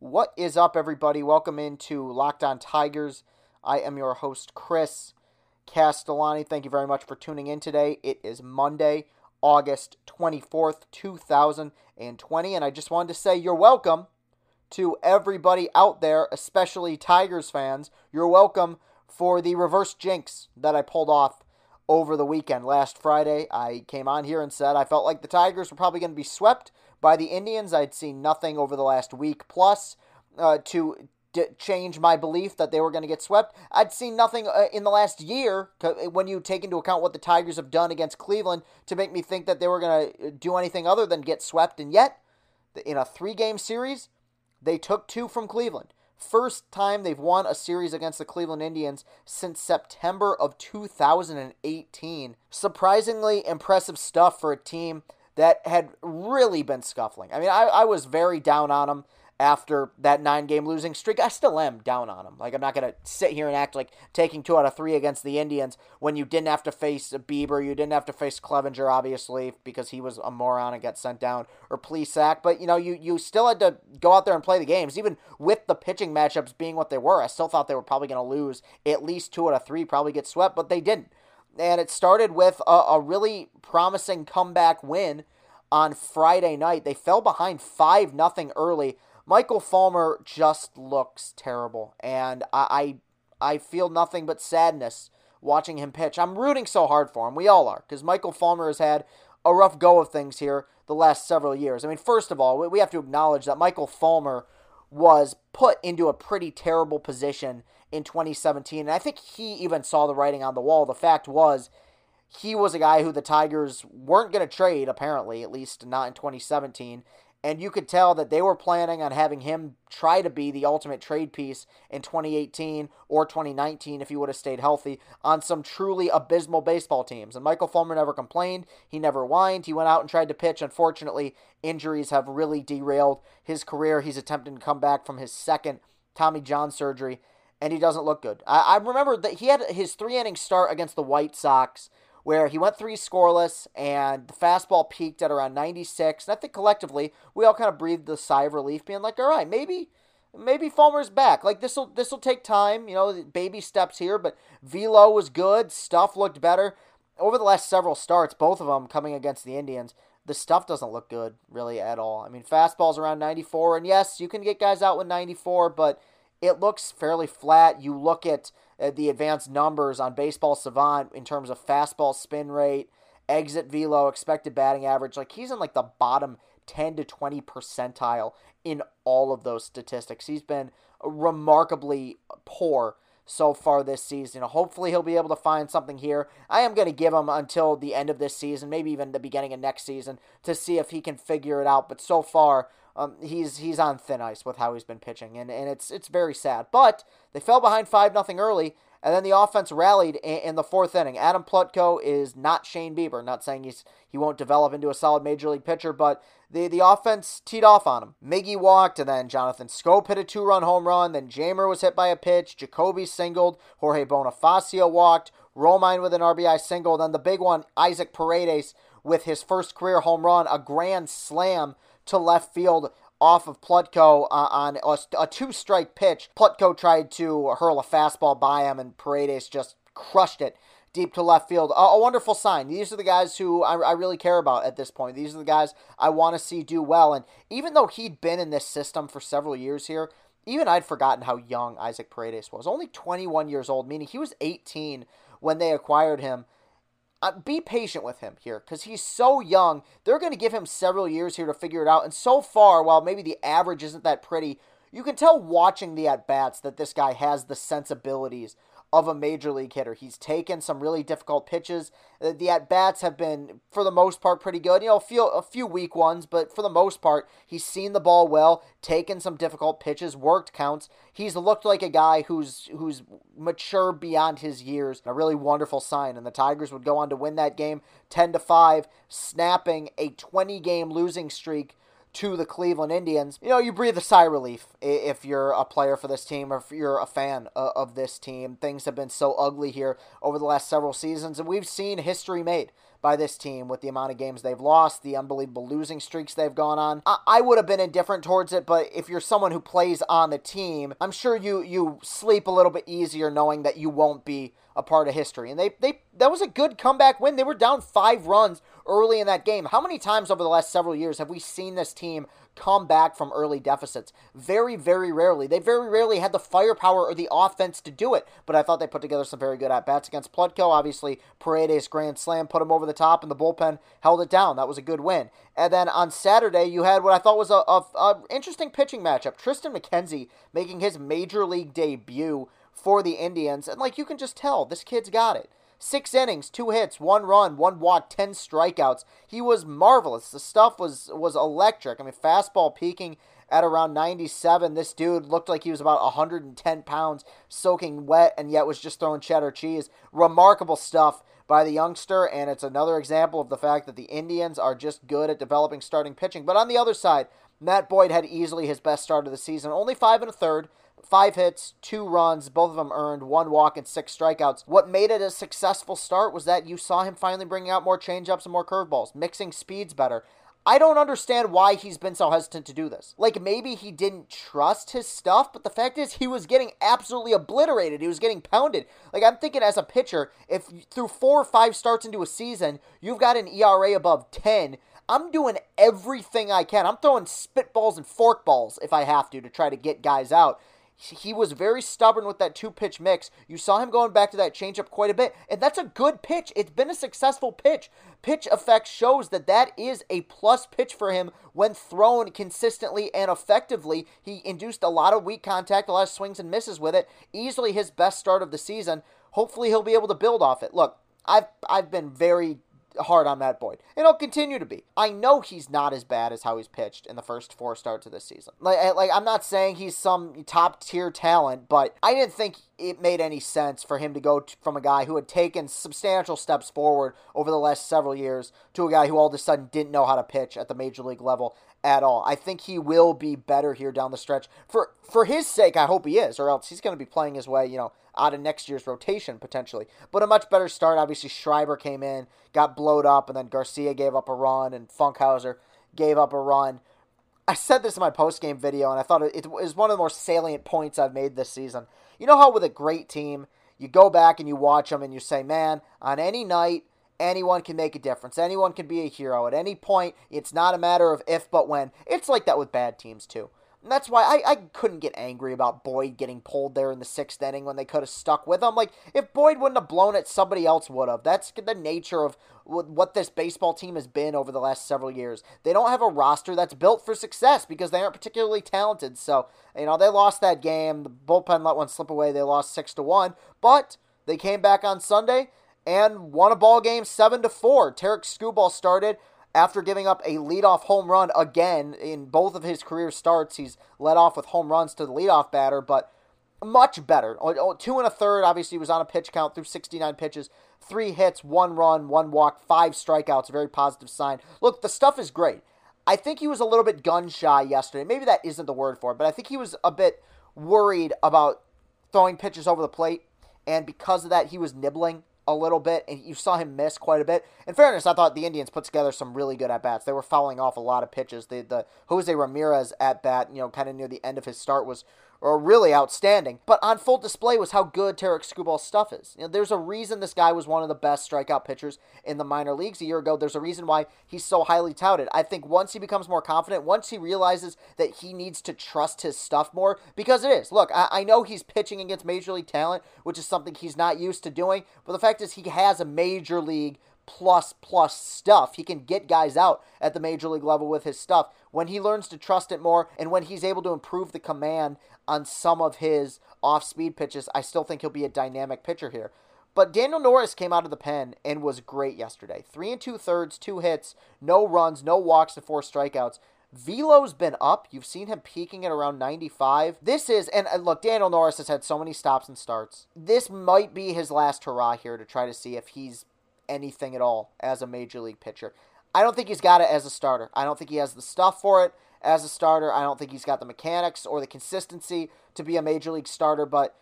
What is up, everybody? Welcome into Locked On Tigers. I am your host, Chris Castellani. Thank you very much for tuning in today. It is Monday, August 24th, 2020, and I just wanted to say you're welcome to everybody out there, especially Tigers fans. You're welcome for the reverse jinx that I pulled off over the weekend. Last Friday, I came on here and said I felt like the Tigers were probably going to be swept by the Indians. I'd seen nothing over the last week plus uh, to d- change my belief that they were going to get swept. I'd seen nothing uh, in the last year when you take into account what the Tigers have done against Cleveland to make me think that they were going to uh, do anything other than get swept. And yet, in a three game series, they took two from Cleveland. First time they've won a series against the Cleveland Indians since September of 2018. Surprisingly impressive stuff for a team that had really been scuffling. I mean, I, I was very down on them after that nine game losing streak. I still am down on them. Like, I'm not going to sit here and act like taking two out of three against the Indians when you didn't have to face a Bieber. You didn't have to face Clevenger, obviously, because he was a moron and got sent down, or Plesac. But, you know, you, you still had to go out there and play the games. Even with the pitching matchups being what they were, I still thought they were probably going to lose at least two out of three, probably get swept, but they didn't. And it started with a, a really promising comeback win on Friday night. They fell behind 5 nothing early Michael Fulmer just looks terrible, and I, I, I feel nothing but sadness watching him pitch. I'm rooting so hard for him. We all are, because Michael Fulmer has had a rough go of things here the last several years. I mean, first of all, we have to acknowledge that Michael Fulmer was put into a pretty terrible position in 2017, and I think he even saw the writing on the wall. The fact was, he was a guy who the Tigers weren't going to trade, apparently, at least not in 2017 and you could tell that they were planning on having him try to be the ultimate trade piece in 2018 or 2019 if he would have stayed healthy on some truly abysmal baseball teams. And Michael Fulmer never complained. He never whined. He went out and tried to pitch. Unfortunately, injuries have really derailed his career. He's attempting to come back from his second Tommy John surgery, and he doesn't look good. I, I remember that he had his three inning start against the White Sox where he went three scoreless and the fastball peaked at around 96. And I think collectively we all kind of breathed a sigh of relief, being like, all right, maybe maybe Fulmer's back. Like this will this will take time, you know, baby steps here. But velo was good, stuff looked better over the last several starts. Both of them coming against the Indians. The stuff doesn't look good really at all. I mean, fastball's around 94, and yes, you can get guys out with 94, but it looks fairly flat. You look at uh, the advanced numbers on Baseball Savant in terms of fastball spin rate, exit velo, expected batting average. Like he's in like the bottom 10 to 20 percentile in all of those statistics. He's been remarkably poor so far this season. Hopefully, he'll be able to find something here. I am going to give him until the end of this season, maybe even the beginning of next season, to see if he can figure it out. But so far, um, he's he's on thin ice with how he's been pitching, and, and it's it's very sad. But they fell behind five nothing early, and then the offense rallied in, in, the fourth inning. Adam Plutko is not Shane Bieber. Not saying he's he won't develop into a solid major league pitcher, but the the offense teed off on him. Miggy walked, and then Jonathan Schoop hit a two run home run. Then Jeimer was hit by a pitch. JaCoby singled. Jorge Bonifacio walked. Romine with an RBI single. Then the big one, Isaac Paredes with his first career home run, a grand slam to left field off of Plutko uh, on a, a two strike pitch. Plutko tried to hurl a fastball by him, and Paredes just crushed it deep to left field. A, a wonderful sign. These are the guys who I, I, really care about at this point. These are the guys I want to see do well. And even though he'd been in this system for several years here, even I'd forgotten how young Isaac Paredes was. Only 21 years old, meaning he was 18 when they acquired him uh, be patient with him here because he's so young. They're going to give him several years here to figure it out. And so far, while maybe the average isn't that pretty, you can tell watching the at bats that this guy has the sensibilities of a major league hitter. He's taken some really difficult pitches. Uh, the at bats have been, for the most part, pretty good. You know, a few, a few weak ones, but for the most part, he's seen the ball well, taken some difficult pitches, worked counts. He's looked like a guy who's who's mature beyond his years. A really wonderful sign. And the Tigers would go on to win that game 10 to 5, snapping a 20 game losing streak to the Cleveland Indians, you know, you breathe a sigh of relief if you're a player for this team or if you're a fan uh, of this team. Things have been so ugly here over the last several seasons, and we've seen history made by this team with the amount of games they've lost, the unbelievable losing streaks they've gone on. I, I would have been indifferent towards it, but if you're someone who plays on the team, I'm sure you you sleep a little bit easier knowing that you won't be a part of history. And they they that was a good comeback win. They were down five runs early in that game. How many times over the last several years have we seen this team come back from early deficits? Very, very rarely. They very rarely had the firepower or the offense to do it. But I thought they put together some very good at bats against Plutko. Obviously, Paredes grand slam put him over the top, and the bullpen held it down. That was a good win. And then on Saturday, you had what I thought was a, a, a interesting pitching matchup. Triston McKenzie making his major league debut for the Indians, and like you can just tell, this kid's got it. Six innings, two hits, one run, one walk, ten strikeouts. He was marvelous. The stuff was was electric. I mean, fastball peaking at around 97. This dude looked like he was about 110 pounds, soaking wet, and yet was just throwing cheddar cheese. Remarkable stuff by the youngster, and it's another example of the fact that the Indians are just good at developing starting pitching. But on the other side, Matt Boyd had easily his best start of the season. Only five and a third, Five hits, two runs, both of them earned, one walk, and six strikeouts. What made it a successful start was that you saw him finally bringing out more changeups and more curveballs, mixing speeds better. I don't understand why he's been so hesitant to do this. Like, maybe he didn't trust his stuff, but the fact is, he was getting absolutely obliterated. He was getting pounded. Like, I'm thinking as a pitcher, if through four or five starts into a season, you've got an ERA above 10, I'm doing everything I can. I'm throwing spitballs and forkballs if I have to to try to get guys out he was very stubborn with that two pitch mix. You saw him going back to that changeup quite a bit, and that's a good pitch. It's been a successful pitch. PITCHf/x shows that that is a plus pitch for him when thrown consistently and effectively. He induced a lot of weak contact, a lot of swings and misses with it. Easily his best start of the season. Hopefully he'll be able to build off it. Look, I've I've been very hard on Matt Boyd, and he'll continue to be. I know he's not as bad as how he's pitched in the first four starts of this season. Like, like I'm not saying he's some top tier talent, but I didn't think it made any sense for him to go to, from a guy who had taken substantial steps forward over the last several years to a guy who all of a sudden didn't know how to pitch at the major league level at all. I think he will be better here down the stretch. For for his sake, I hope he is, or else he's going to be playing his way, you know, out of next year's rotation potentially. But a much better start. Obviously, Schreiber came in, got blowed up, and then Garcia gave up a run, and Funkhouser gave up a run. I said this in my post game video, and I thought it was one of the more salient points I've made this season. You know how with a great team, you go back and you watch them, and you say, man, on any night anyone can make a difference. Anyone can be a hero at any point. It's not a matter of if but when. It's like that with bad teams too. And that's why I, I couldn't get angry about Boyd getting pulled there in the sixth inning when they could have stuck with him. Like, if Boyd wouldn't have blown it, somebody else would have. That's the nature of what this baseball team has been over the last several years. They don't have a roster that's built for success because they aren't particularly talented. So, you know, they lost that game. The bullpen let one slip away. They lost 6 to 1. But they came back on Sunday and won a ball game 7 to 4. Tarik Skubal started after giving up a leadoff home run again in both of his career starts. He's led off with home runs to the leadoff batter, but much better. Oh, oh, two and a third, obviously, was on a pitch count through 69 pitches. Three hits, one run, one walk, five strikeouts. Very positive sign. Look, the stuff is great. I think he was a little bit gun shy yesterday. Maybe that isn't the word for it, but I think he was a bit worried about throwing pitches over the plate. And because of that, he was nibbling a little bit, and you saw him miss quite a bit. In fairness, I thought the Indians put together some really good at bats. They were fouling off a lot of pitches. The the Jose Ramirez at bat, you know, kind of near the end of his start was or really outstanding. But on full display was how good Tarik Skubal's stuff is. You know, there's a reason this guy was one of the best strikeout pitchers in the minor leagues a year ago. There's a reason why he's so highly touted. I think once he becomes more confident, once he realizes that he needs to trust his stuff more, because it is. Look, I, I know he's pitching against major league talent, which is something he's not used to doing. But the fact is, he has a major league plus plus stuff. He can get guys out at the major league level with his stuff. When he learns to trust it more and when he's able to improve the command on some of his off speed pitches, I still think he'll be a dynamic pitcher here. But Daniel Norris came out of the pen and was great yesterday. Three and two thirds, two hits, no runs, no walks, and four strikeouts. Velo's been up. You've seen him peaking at around 95. This is, and look, Daniel Norris has had so many stops and starts. This might be his last hurrah here to try to see if he's anything at all as a major league pitcher. I don't think he's got it as a starter. I don't think he has the stuff for it as a starter. I don't think he's got the mechanics or the consistency to be a major league starter, but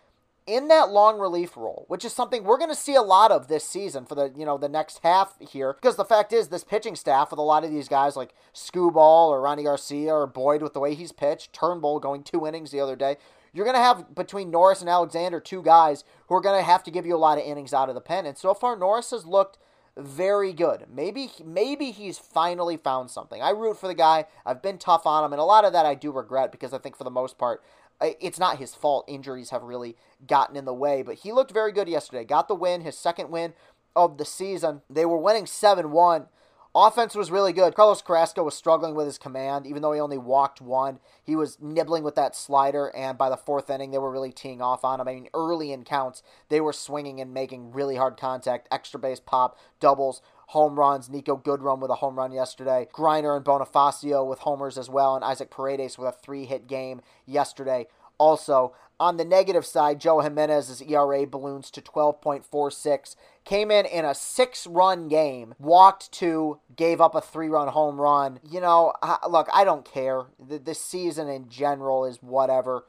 in that long relief role, which is something we're going to see a lot of this season for the you know the next half here. Because the fact is, this pitching staff with a lot of these guys like Skubal or Rony Garcia or Boyd with the way he's pitched, Turnbull going two innings the other day. You're going to have between Norris and Alexander two guys who are going to have to give you a lot of innings out of the pen. And so far, Norris has looked very good. Maybe maybe he's finally found something. I root for the guy. I've been tough on him, and a lot of that I do regret because I think for the most part it's not his fault. Injuries have really gotten in the way, but he looked very good yesterday. Got the win, his second win of the season. They were winning 7 1. Offense was really good. Carlos Carrasco was struggling with his command, even though he only walked one. He was nibbling with that slider, and by the fourth inning, they were really teeing off on him. I mean, early in counts, they were swinging and making really hard contact, extra base pop, doubles, home runs. Niko Goodrum with a home run yesterday. Greiner and Bonifacio with homers as well, and Isaac Paredes with a three hit game yesterday. Also, on the negative side, Joe Jimenez's ERA balloons to 12.46. Came in in a six run game, walked two, gave up a three run home run. You know, look, I don't care. The, the season in general is whatever.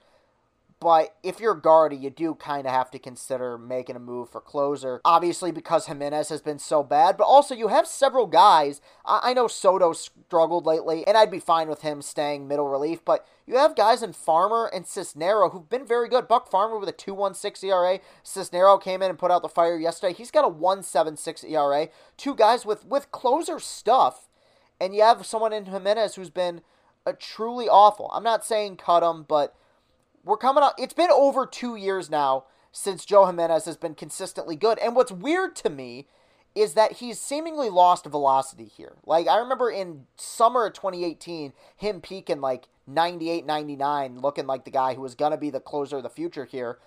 But if you're Gardy, you do kind of have to consider making a move for closer. Obviously, because Jimenez has been so bad, but also you have several guys. I, I know Soto struggled lately, and I'd be fine with him staying middle relief, but you have guys in Farmer and Cisnero who've been very good. Buck Farmer with a 2.16 ERA. Cisnero came in and put out the fire yesterday. He's got a 1.76 ERA. Two guys with with closer stuff, and you have someone in Jimenez who's been a truly awful. I'm not saying cut him, but we're coming up. It's been over two years now since Joe Jimenez has been consistently good. And what's weird to me is that he's seemingly lost velocity here. Like, I remember in summer of 2018, him peaking like 98, 99, looking like the guy who was going to be the closer of the future here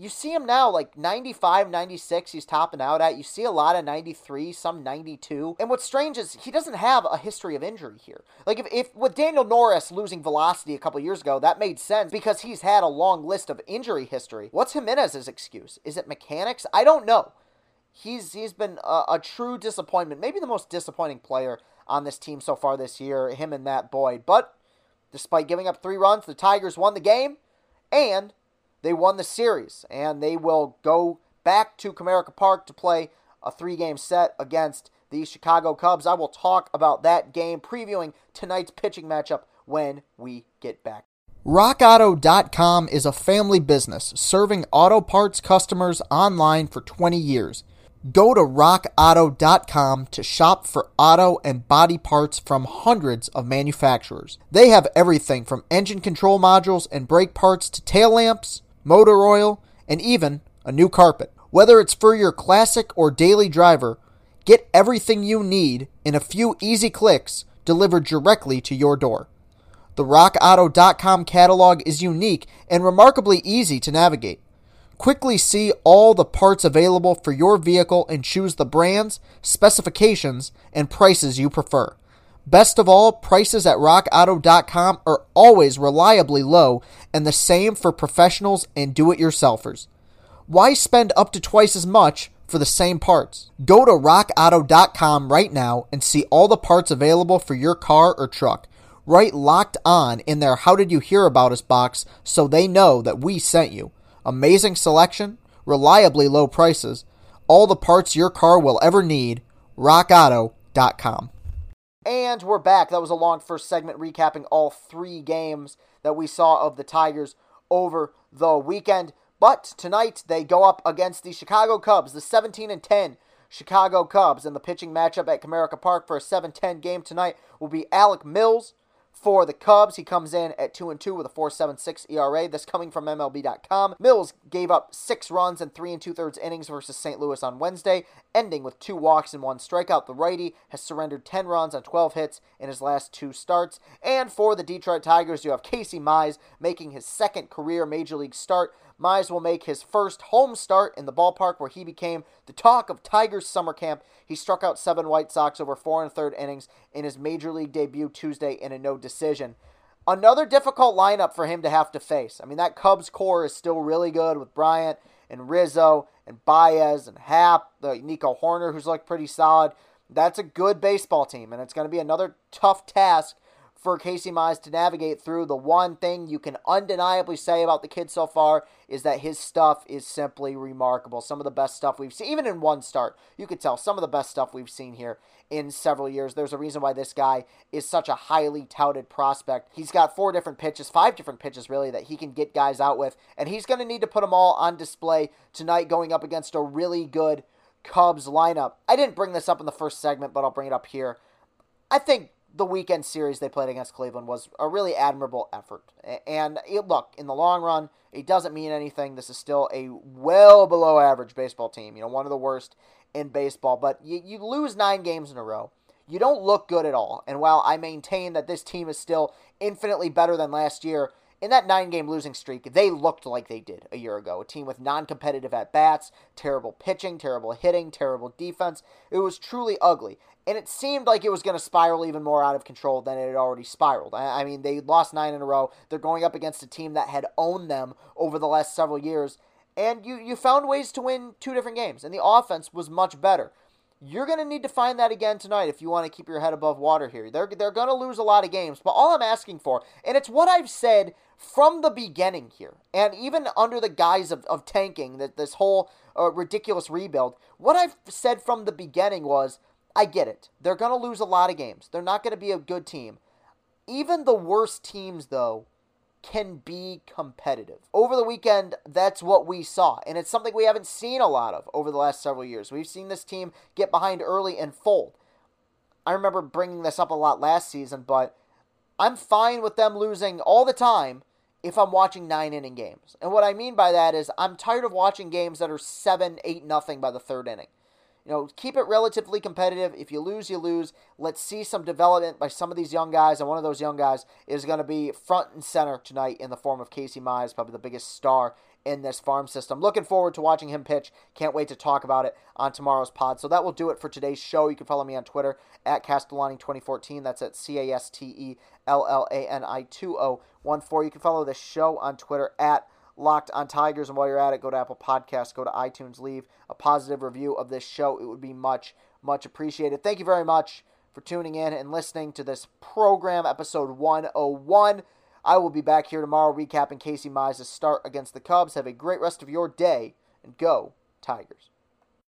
you see him now like 95 96 he's topping out at. You see a lot of 93 some 92 and what's strange is he doesn't have a history of injury here. Like if, if with daniel norris losing velocity a couple years ago that made sense because he's had a long list of injury history. What's jimenez's excuse? Is it mechanics? I don't know. He's he's been a, a true disappointment maybe the most disappointing player on this team so far this year him and matt boyd. But despite giving up three runs the tigers won the game. And they won the series, and they will go back to Comerica Park to play a three game set against the Chicago Cubs. I will talk about that game, previewing tonight's pitching matchup when we get back. RockAuto.com is a family business serving auto parts customers online for 20 years. Go to rockauto.com to shop for auto and body parts from hundreds of manufacturers. They have everything from engine control modules and brake parts to tail lamps motor oil, and even a new carpet. Whether it's for your classic or daily driver, get everything you need in a few easy clicks delivered directly to your door. The RockAuto.com catalog is unique and remarkably easy to navigate. Quickly see all the parts available for your vehicle and choose the brands, specifications, and prices you prefer. Best of all, prices at rockauto.com are always reliably low and the same for professionals and do it yourselfers. Why spend up to twice as much for the same parts? Go to rockauto.com right now and see all the parts available for your car or truck. Right locked on in their How Did You Hear About Us box so they know that we sent you. Amazing selection, reliably low prices, all the parts your car will ever need. RockAuto.com. And we're back. That was a long first segment recapping all three games that we saw of the Tigers over the weekend. But tonight they go up against the Chicago Cubs, the 17 and 10 Chicago Cubs. And the pitching matchup at Comerica Park for a 7 10 game tonight will be Alec Mills for the Cubs. He comes in at 2 and 2 with a 4.76 ERA. This coming from MLB.com. Mills gave up six runs and three and two thirds innings versus St. Louis on Wednesday, ending with two walks and one strikeout. The righty has surrendered 10 runs on 12 hits in his last two starts. And for the Detroit Tigers, you have Casey Mize making his second career major league start. Mize will make his first home start in the ballpark where he became the talk of Tigers summer camp. He struck out seven White Sox over four and third innings in his major league debut Tuesday in a no decision. Another difficult lineup for him to have to face. I mean, that Cubs core is still really good with Bryant and Rizzo and Baez and Happ, the Nico Hoerner, who's looked pretty solid. That's a good baseball team, and it's going to be another tough task for Casey Mize to navigate through. The one thing you can undeniably say about the kid so far is that his stuff is simply remarkable. Some of the best stuff we've seen, even in one start, you could tell some of the best stuff we've seen here in several years. There's a reason why this guy is such a highly touted prospect. He's got four different pitches, five different pitches really, that he can get guys out with, and he's going to need to put them all on display tonight going up against a really good Cubs lineup. I didn't bring this up in the first segment, but I'll bring it up here. I think the weekend series they played against Cleveland was a really admirable effort. And it, look, in the long run, it doesn't mean anything. This is still a well below average baseball team, you know, one of the worst in baseball. But you, you lose nine games in a row. You don't look good at all. And while I maintain that this team is still infinitely better than last year, in that nine game losing streak, they looked like they did a year ago. A team with non competitive at bats, terrible pitching, terrible hitting, terrible defense. It was truly ugly. And it seemed like it was going to spiral even more out of control than it had already spiraled. I, mean, they lost nine in a row. They're going up against a team that had owned them over the last several years. And you, you found ways to win two different games, and the offense was much better. You're going to need to find that again tonight if you want to keep your head above water here. They're, they're going to lose a lot of games, but all I'm asking for, and it's what I've said from the beginning here, and even under the guise of, of tanking, that this whole uh, ridiculous rebuild, what I've said from the beginning was I get it. They're going to lose a lot of games, they're not going to be a good team. Even the worst teams, though, can be competitive. Over the weekend, that's what we saw, and it's something we haven't seen a lot of over the last several years. We've seen this team get behind early and fold. I remember bringing this up a lot last season, but I'm fine with them losing all the time if I'm watching nine inning games. And what I mean by that is I'm tired of watching games that are 7 8 nothing by the third inning. You know, keep it relatively competitive. If you lose, you lose. Let's see some development by some of these young guys, and one of those young guys is going to be front and center tonight in the form of Casey Mize, probably the biggest star in this farm system. Looking forward to watching him pitch. Can't wait to talk about it on tomorrow's pod. So that will do it for today's show. You can follow me on Twitter at Castellani2014. That's at C A S T E L L A N I 2014. You can follow the show on Twitter at Locked on Tigers. And while you're at it, go to Apple Podcasts, go to iTunes, leave a positive review of this show. It would be much, much appreciated. Thank you very much for tuning in and listening to this program, episode 101. I will be back here tomorrow recapping Casey Mize's start against the Cubs. Have a great rest of your day and go, Tigers.